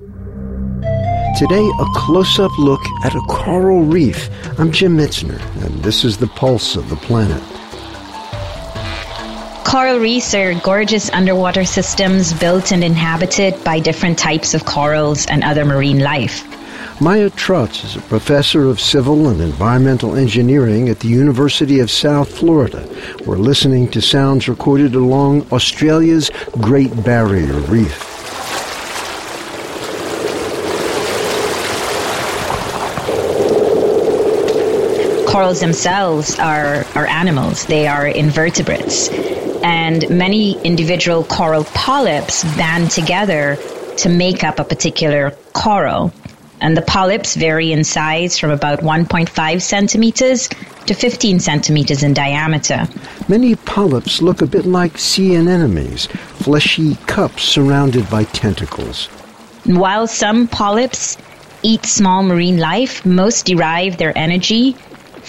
Today, a close up look at a coral reef. I'm Jim Metzner, and this is the pulse of the planet. Coral reefs are gorgeous underwater systems built and inhabited by different types of corals and other marine life. Maya Trotz is a professor of civil and environmental engineering at the University of South Florida. We're listening to sounds recorded along Australia's Great Barrier Reef. Corals themselves are, are animals, they are invertebrates. And many individual coral polyps band together to make up a particular coral. And the polyps vary in size from about 1.5 centimeters to 15 centimeters in diameter. Many polyps look a bit like sea anemones, fleshy cups surrounded by tentacles. While some polyps eat small marine life, most derive their energy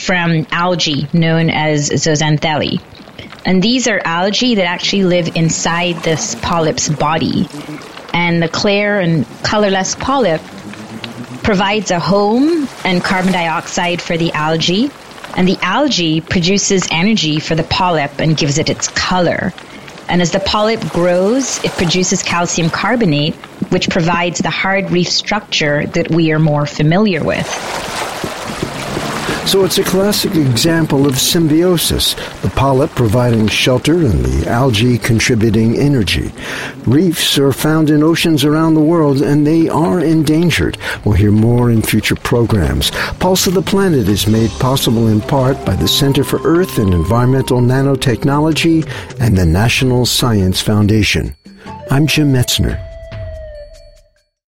from algae known as zooxanthellae. And these are algae that actually live inside this polyp's body. And the clear and colorless polyp provides a home and carbon dioxide for the algae. And the algae produces energy for the polyp and gives it its color. And as the polyp grows, it produces calcium carbonate, which provides the hard reef structure that we are more familiar with. So it's a classic example of symbiosis, the polyp providing shelter and the algae contributing energy. Reefs are found in oceans around the world and they are endangered. We'll hear more in future programs. Pulse of the Planet is made possible in part by the Center for Earth and Environmental Nanotechnology and the National Science Foundation. I'm Jim Metzner.